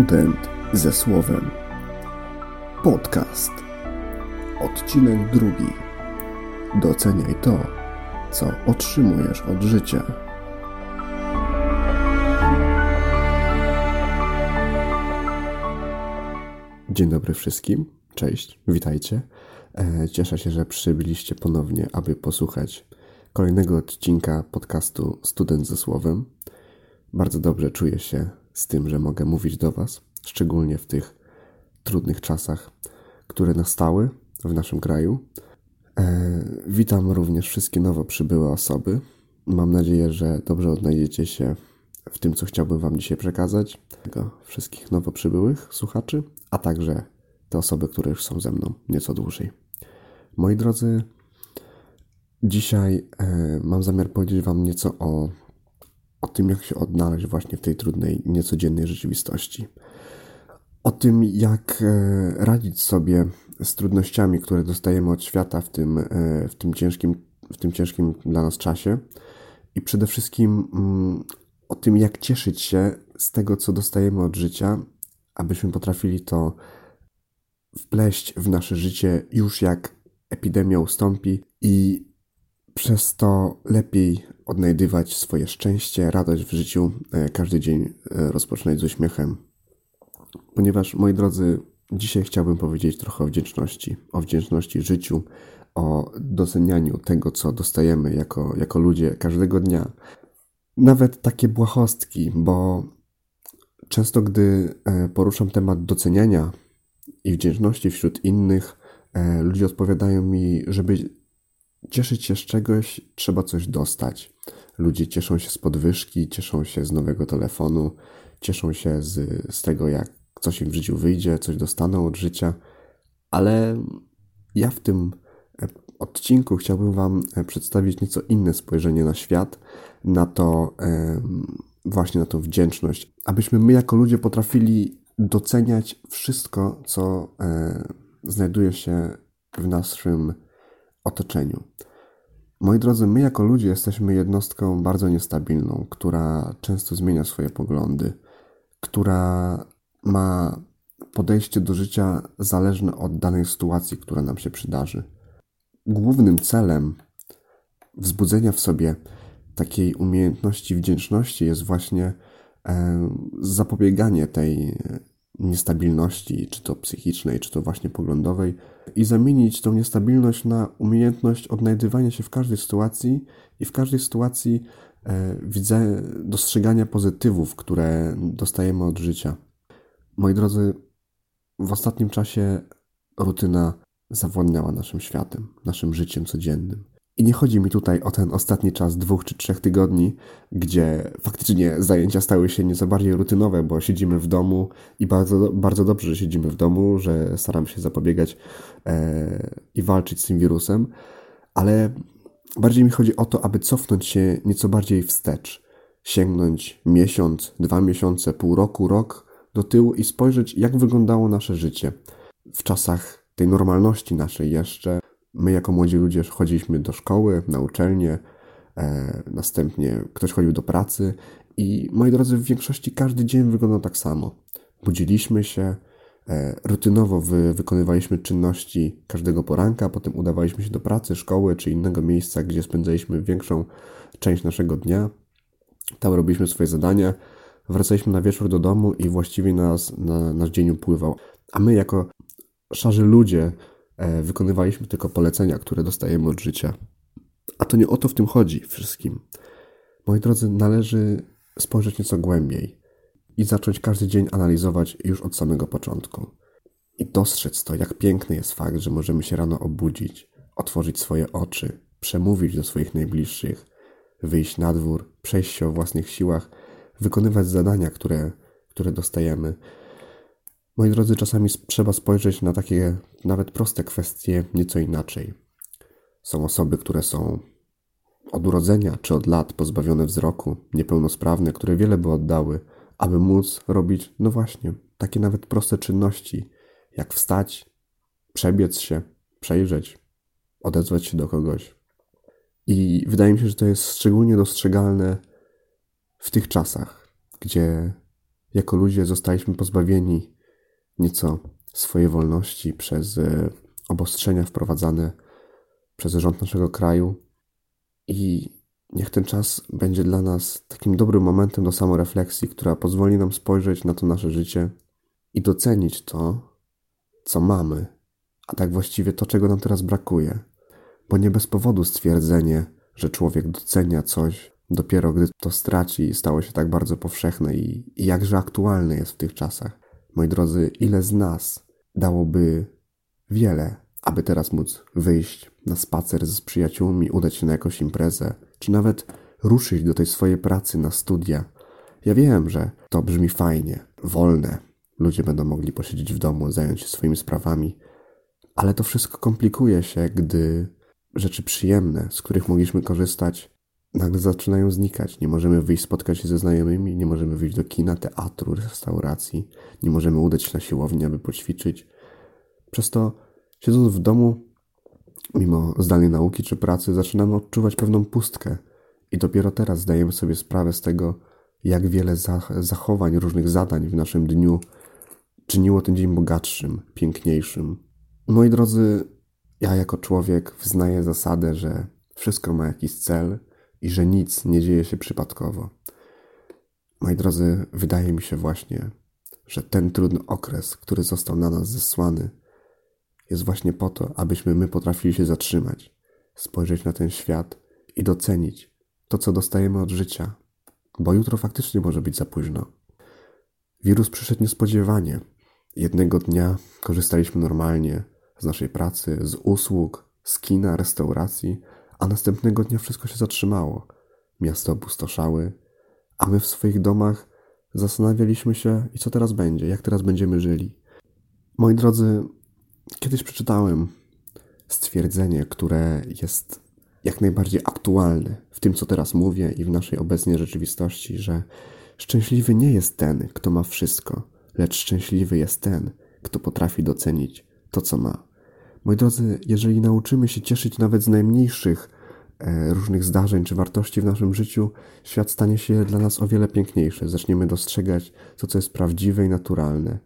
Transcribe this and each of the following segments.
Student ze słowem. Podcast. Odcinek drugi. Doceniaj to, co otrzymujesz od życia. Dzień dobry wszystkim. Cześć, witajcie. E, cieszę się, że przybyliście ponownie, aby posłuchać kolejnego odcinka podcastu Student ze słowem. Bardzo dobrze czuję się z tym, że mogę mówić do Was, szczególnie w tych trudnych czasach, które nastały w naszym kraju. E, witam również wszystkie nowo przybyłe osoby. Mam nadzieję, że dobrze odnajdziecie się w tym, co chciałbym Wam dzisiaj przekazać. Wszystkich nowo przybyłych słuchaczy, a także te osoby, które już są ze mną nieco dłużej. Moi drodzy, dzisiaj e, mam zamiar powiedzieć Wam nieco o o tym, jak się odnaleźć właśnie w tej trudnej, niecodziennej rzeczywistości. O tym, jak e, radzić sobie z trudnościami, które dostajemy od świata w tym, e, w tym, ciężkim, w tym ciężkim dla nas czasie. I przede wszystkim mm, o tym, jak cieszyć się z tego, co dostajemy od życia, abyśmy potrafili to wpleść w nasze życie już jak epidemia ustąpi i przez to lepiej odnajdywać swoje szczęście, radość w życiu, e, każdy dzień e, rozpoczynać z uśmiechem. Ponieważ, moi drodzy, dzisiaj chciałbym powiedzieć trochę o wdzięczności, o wdzięczności życiu, o docenianiu tego, co dostajemy jako, jako ludzie każdego dnia. Nawet takie błahostki, bo często gdy e, poruszam temat doceniania i wdzięczności wśród innych, ludzie odpowiadają mi, żeby cieszyć się z czegoś, trzeba coś dostać. Ludzie cieszą się z podwyżki, cieszą się z nowego telefonu, cieszą się z, z tego, jak coś im w życiu wyjdzie, coś dostaną od życia, ale ja w tym e, odcinku chciałbym Wam e, przedstawić nieco inne spojrzenie na świat, na to, właśnie na tą wdzięczność, abyśmy my jako ludzie potrafili doceniać wszystko, co e, znajduje się w naszym otoczeniu. Moi drodzy, my jako ludzie jesteśmy jednostką bardzo niestabilną, która często zmienia swoje poglądy, która ma podejście do życia zależne od danej sytuacji, która nam się przydarzy. Głównym celem wzbudzenia w sobie takiej umiejętności wdzięczności jest właśnie e, zapobieganie tej niestabilności, czy to psychicznej, czy to właśnie poglądowej, i zamienić tą niestabilność na umiejętność odnajdywania się w każdej sytuacji i w każdej sytuacji e, widzę dostrzegania pozytywów, które dostajemy od życia. Moi drodzy, w ostatnim czasie rutyna zawładnęła naszym światem, naszym życiem codziennym. I nie chodzi mi tutaj o ten ostatni czas dwóch czy trzech tygodni, gdzie faktycznie zajęcia stały się nieco bardziej rutynowe, bo siedzimy w domu i bardzo, bardzo dobrze, że siedzimy w domu, że staramy się zapobiegać e, i walczyć z tym wirusem, ale bardziej mi chodzi o to, aby cofnąć się nieco bardziej wstecz, sięgnąć miesiąc, dwa miesiące, pół roku, rok do tyłu i spojrzeć, jak wyglądało nasze życie w czasach tej normalności naszej jeszcze, My, jako młodzi ludzie, chodziliśmy do szkoły, na uczelnię, e, następnie ktoś chodził do pracy i moi drodzy, w większości każdy dzień wyglądał tak samo. Budziliśmy się, e, rutynowo wy, wykonywaliśmy czynności każdego poranka, potem udawaliśmy się do pracy, szkoły czy innego miejsca, gdzie spędzaliśmy większą część naszego dnia. Tam robiliśmy swoje zadania, wracaliśmy na wieczór do domu i właściwie nas, na, nasz dzień upływał. A my, jako szarzy ludzie, wykonywaliśmy tylko polecenia, które dostajemy od życia. A to nie o to w tym chodzi wszystkim. Moi drodzy, należy spojrzeć nieco głębiej i zacząć każdy dzień analizować już od samego początku. I dostrzec to, jak piękny jest fakt, że możemy się rano obudzić, otworzyć swoje oczy, przemówić do swoich najbliższych, wyjść na dwór, przejść się o własnych siłach, wykonywać zadania, które, które dostajemy, Moi drodzy, czasami trzeba spojrzeć na takie nawet proste kwestie nieco inaczej. Są osoby, które są od urodzenia czy od lat pozbawione wzroku, niepełnosprawne, które wiele by oddały, aby móc robić, no właśnie, takie nawet proste czynności, jak wstać, przebiec się, przejrzeć, odezwać się do kogoś. I wydaje mi się, że to jest szczególnie dostrzegalne w tych czasach, gdzie jako ludzie zostaliśmy pozbawieni nieco swojej wolności przez e, obostrzenia wprowadzane przez rząd naszego kraju i niech ten czas będzie dla nas takim dobrym momentem do samorefleksji, która pozwoli nam spojrzeć na to nasze życie i docenić to, co mamy, a tak właściwie to, czego nam teraz brakuje. Bo nie bez powodu stwierdzenie, że człowiek docenia coś dopiero gdy to straci, stało się tak bardzo powszechne i, i jakże aktualne jest w tych czasach. Moi drodzy, ile z nas dałoby wiele, aby teraz móc wyjść na spacer z przyjaciółmi, udać się na jakąś imprezę, czy nawet ruszyć do tej swojej pracy na studia. Ja wiem, że to brzmi fajnie, wolne. Ludzie będą mogli posiedzieć w domu, zająć się swoimi sprawami, ale to wszystko komplikuje się, gdy rzeczy przyjemne, z których mogliśmy korzystać, nagle zaczynają znikać. Nie możemy wyjść spotkać się ze znajomymi, nie możemy wyjść do kina, teatru, restauracji, nie możemy udać się na siłownię, aby poćwiczyć. Przez to, siedząc w domu, mimo zdalnej nauki czy pracy, zaczynamy odczuwać pewną pustkę. I dopiero teraz zdajemy sobie sprawę z tego, jak wiele zachowań, różnych zadań w naszym dniu czyniło ten dzień bogatszym, piękniejszym. Moi drodzy, ja jako człowiek wyznaję zasadę, że wszystko ma jakiś cel i że nic nie dzieje się przypadkowo. Moi drodzy, wydaje mi się właśnie, że ten trudny okres, który został na nas zesłany, jest właśnie po to, abyśmy my potrafili się zatrzymać, spojrzeć na ten świat i docenić to, co dostajemy od życia, bo jutro faktycznie może być za późno. Wirus przyszedł niespodziewanie. Jednego dnia korzystaliśmy normalnie z naszej pracy, z usług, z kina, restauracji, a następnego dnia wszystko się zatrzymało. Miasta opustoszały, a my w swoich domach zastanawialiśmy się, i co teraz będzie, jak teraz będziemy żyli. Moi drodzy, kiedyś przeczytałem stwierdzenie, które jest jak najbardziej aktualne w tym, co teraz mówię i w naszej obecnej rzeczywistości, że szczęśliwy nie jest ten, kto ma wszystko, lecz szczęśliwy jest ten, kto potrafi docenić to, co ma. Moi drodzy, jeżeli nauczymy się cieszyć nawet z najmniejszych e, różnych zdarzeń czy wartości w naszym życiu, świat stanie się dla nas o wiele piękniejszy. Zaczniemy dostrzegać to, co jest prawdziwe i naturalne.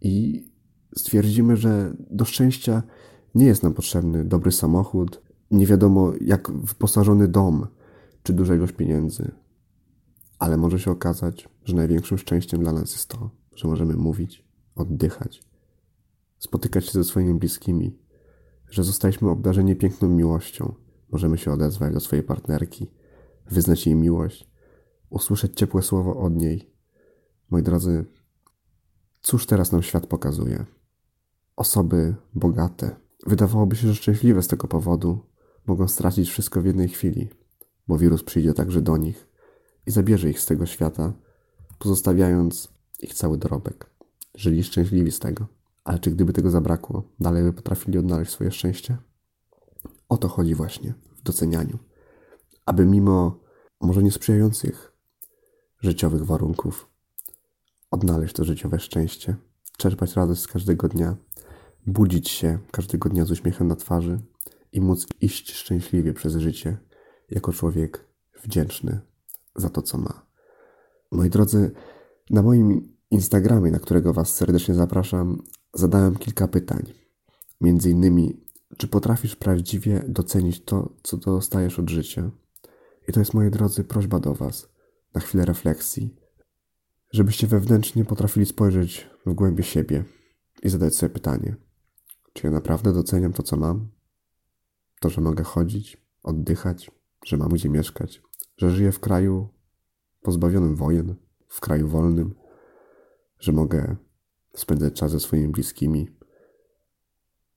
I stwierdzimy, że do szczęścia nie jest nam potrzebny dobry samochód, nie wiadomo jak wyposażony dom czy duża ilość pieniędzy. Ale może się okazać, że największym szczęściem dla nas jest to, że możemy mówić, oddychać, spotykać się ze swoimi bliskimi, że zostaliśmy obdarzeni piękną miłością. Możemy się odezwać do swojej partnerki, wyznać jej miłość, usłyszeć ciepłe słowo od niej. Moi drodzy, cóż teraz nam świat pokazuje? Osoby bogate, wydawałoby się, że szczęśliwe z tego powodu, mogą stracić wszystko w jednej chwili, bo wirus przyjdzie także do nich i zabierze ich z tego świata, pozostawiając ich cały dorobek. Żyli szczęśliwi z tego. Ale czy gdyby tego zabrakło, dalej by potrafili odnaleźć swoje szczęście? O to chodzi właśnie w docenianiu. Aby mimo może niesprzyjających życiowych warunków odnaleźć to życiowe szczęście, czerpać radość z każdego dnia, budzić się każdego dnia z uśmiechem na twarzy i móc iść szczęśliwie przez życie jako człowiek wdzięczny za to, co ma. Moi drodzy, na moim Instagramie, na którego Was serdecznie zapraszam, zadałem kilka pytań. Między innymi, czy potrafisz prawdziwie docenić to, co dostajesz od życia? I to jest, moi drodzy, prośba do Was na chwilę refleksji, żebyście wewnętrznie potrafili spojrzeć w głębie siebie i zadać sobie pytanie: czy ja naprawdę doceniam to, co mam? To, że mogę chodzić, oddychać, że mam gdzie mieszkać, że żyję w kraju pozbawionym wojen, w kraju wolnym, że mogę spędzać czas ze swoimi bliskimi.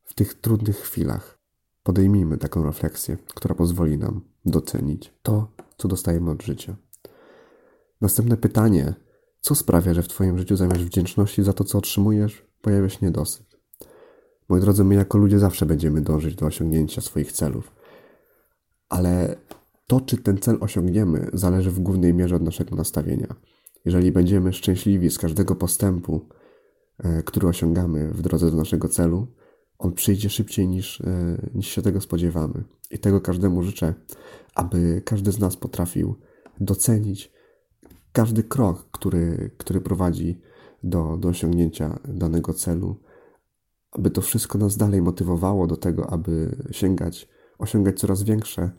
W tych trudnych chwilach podejmijmy taką refleksję, która pozwoli nam docenić to, co dostajemy od życia. Następne pytanie: co sprawia, że w Twoim życiu zamiast wdzięczności za to, co otrzymujesz, pojawia się niedosyt? Moi drodzy, my jako ludzie zawsze będziemy dążyć do osiągnięcia swoich celów, ale to, czy ten cel osiągniemy, zależy w głównej mierze od naszego nastawienia. Jeżeli będziemy szczęśliwi z każdego postępu, który osiągamy w drodze do naszego celu, on przyjdzie szybciej niż, e, niż się tego spodziewamy. I tego każdemu życzę, aby każdy z nas potrafił docenić każdy krok, który, który prowadzi do, do osiągnięcia danego celu, aby to wszystko nas dalej motywowało do tego, aby sięgać, osiągać coraz większe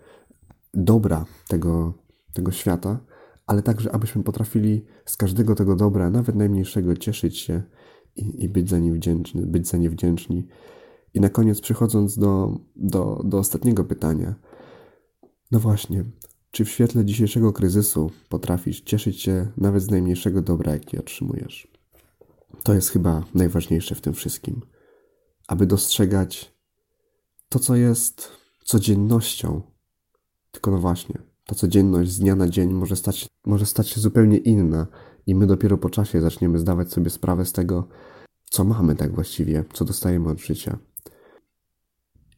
dobra tego, tego świata, ale także abyśmy potrafili z każdego tego dobra, nawet najmniejszego, cieszyć się i, i być za nie wdzięczni, być za nie wdzięczni. I na koniec przechodząc do, do, do ostatniego pytania. No właśnie, czy w świetle dzisiejszego kryzysu potrafisz cieszyć się nawet z najmniejszego dobra, jaki otrzymujesz? To jest chyba najważniejsze w tym wszystkim, aby dostrzegać to, co jest codziennością. Tylko no właśnie, ta codzienność z dnia na dzień może stać, może stać się zupełnie inna, i my dopiero po czasie zaczniemy zdawać sobie sprawę z tego, co mamy tak właściwie, co dostajemy od życia.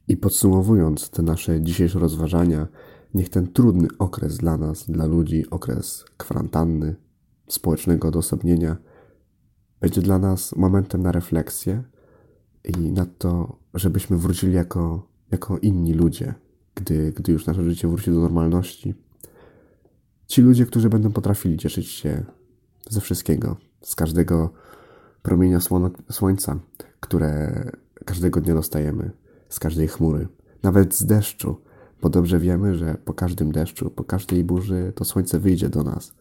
I podsumowując te nasze dzisiejsze rozważania, niech ten trudny okres dla nas, dla ludzi, okres kwarantanny, społecznego odosobnienia, będzie dla nas momentem na refleksję i na to, żebyśmy wrócili jako, jako inni ludzie, gdy, gdy już nasze życie wróci do normalności. Ci ludzie, którzy będą potrafili cieszyć się ze wszystkiego, z każdego promienia słońca, które każdego dnia dostajemy, z każdej chmury, nawet z deszczu, bo dobrze wiemy, że po każdym deszczu, po każdej burzy to słońce wyjdzie do nas.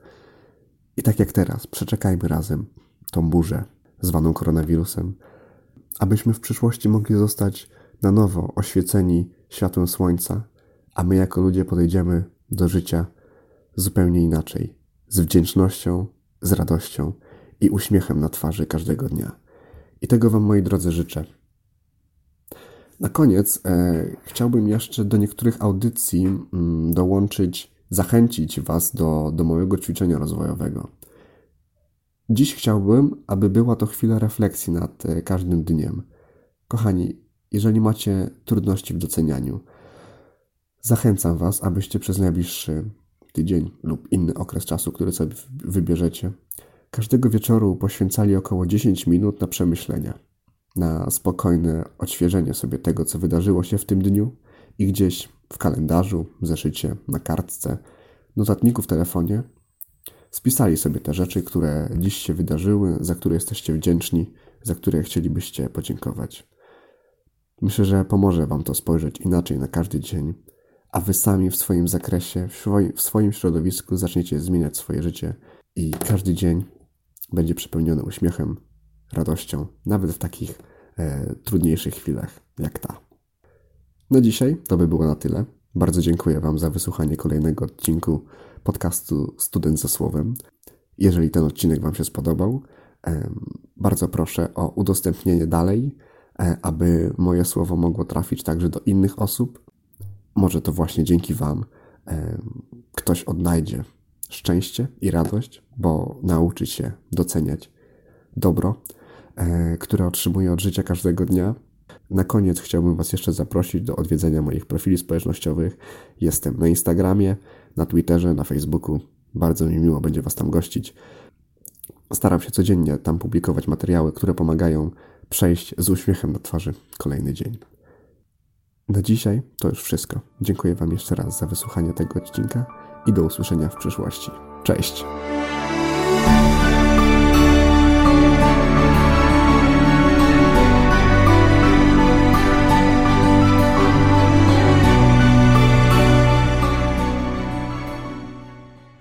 I tak jak teraz, przeczekajmy razem tą burzę zwaną koronawirusem, abyśmy w przyszłości mogli zostać na nowo oświeceni światłem słońca, a my jako ludzie podejdziemy do życia zupełnie inaczej, z wdzięcznością, z radością i uśmiechem na twarzy każdego dnia. I tego Wam, moi drodzy, życzę. Na koniec e, chciałbym jeszcze do niektórych audycji mm, dołączyć, zachęcić Was do, do mojego ćwiczenia rozwojowego. Dziś chciałbym, aby była to chwila refleksji nad e, każdym dniem. Kochani, jeżeli macie trudności w docenianiu, zachęcam Was, abyście przez najbliższy tydzień lub inny okres czasu, który sobie wybierzecie, każdego wieczoru poświęcali około 10 minut na przemyślenia, na spokojne odświeżenie sobie tego, co wydarzyło się w tym dniu i gdzieś w kalendarzu, zeszycie, na kartce, notatniku w telefonie spisali sobie te rzeczy, które dziś się wydarzyły, za które jesteście wdzięczni, za które chcielibyście podziękować. Myślę, że pomoże Wam to spojrzeć inaczej na każdy dzień, a Wy sami w swoim zakresie, w swoim, środowisku zaczniecie zmieniać swoje życie i każdy dzień będzie przepełniony uśmiechem, radością, nawet w takich e, trudniejszych chwilach jak ta. Na dzisiaj to by było na tyle. Bardzo dziękuję Wam za wysłuchanie kolejnego odcinku podcastu Student ze Słowem. Jeżeli ten odcinek Wam się spodobał, e, bardzo proszę o udostępnienie dalej, e, aby moje słowo mogło trafić także do innych osób. Może to właśnie dzięki Wam ktoś odnajdzie szczęście i radość, bo nauczy się doceniać dobro, e, które otrzymuje od życia każdego dnia. Na koniec chciałbym Was jeszcze zaprosić do odwiedzenia moich profili społecznościowych. Jestem na Instagramie, na Twitterze, na Facebooku. Bardzo mi miło będzie Was tam gościć. Staram się codziennie tam publikować materiały, które pomagają przejść z uśmiechem na twarzy kolejny dzień. Na dzisiaj to już wszystko. Dziękuję Wam jeszcze raz za wysłuchanie tego odcinka i do usłyszenia w przyszłości. Cześć!